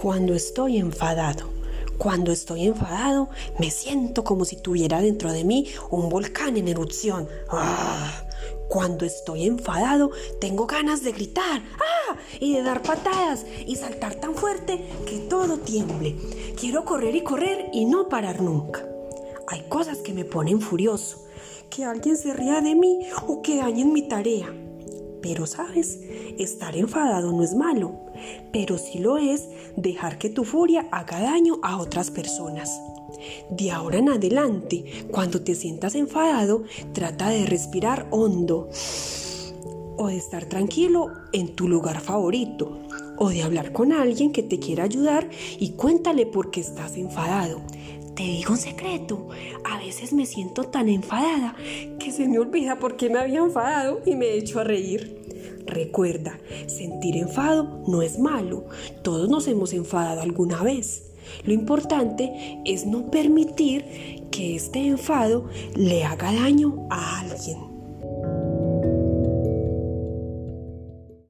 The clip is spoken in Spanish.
Cuando estoy enfadado. Cuando estoy enfadado, me siento como si tuviera dentro de mí un volcán en erupción. ¡Ah! Cuando estoy enfadado, tengo ganas de gritar ¡ah! y de dar patadas y saltar tan fuerte que todo tiemble. Quiero correr y correr y no parar nunca. Hay cosas que me ponen furioso, que alguien se ría de mí o que dañen mi tarea. Pero sabes, estar enfadado no es malo, pero sí lo es dejar que tu furia haga daño a otras personas. De ahora en adelante, cuando te sientas enfadado, trata de respirar hondo o de estar tranquilo en tu lugar favorito o de hablar con alguien que te quiera ayudar y cuéntale por qué estás enfadado. Te digo un secreto, a veces me siento tan enfadada que se me olvida por qué me había enfadado y me echo a reír. Recuerda, sentir enfado no es malo, todos nos hemos enfadado alguna vez. Lo importante es no permitir que este enfado le haga daño a alguien.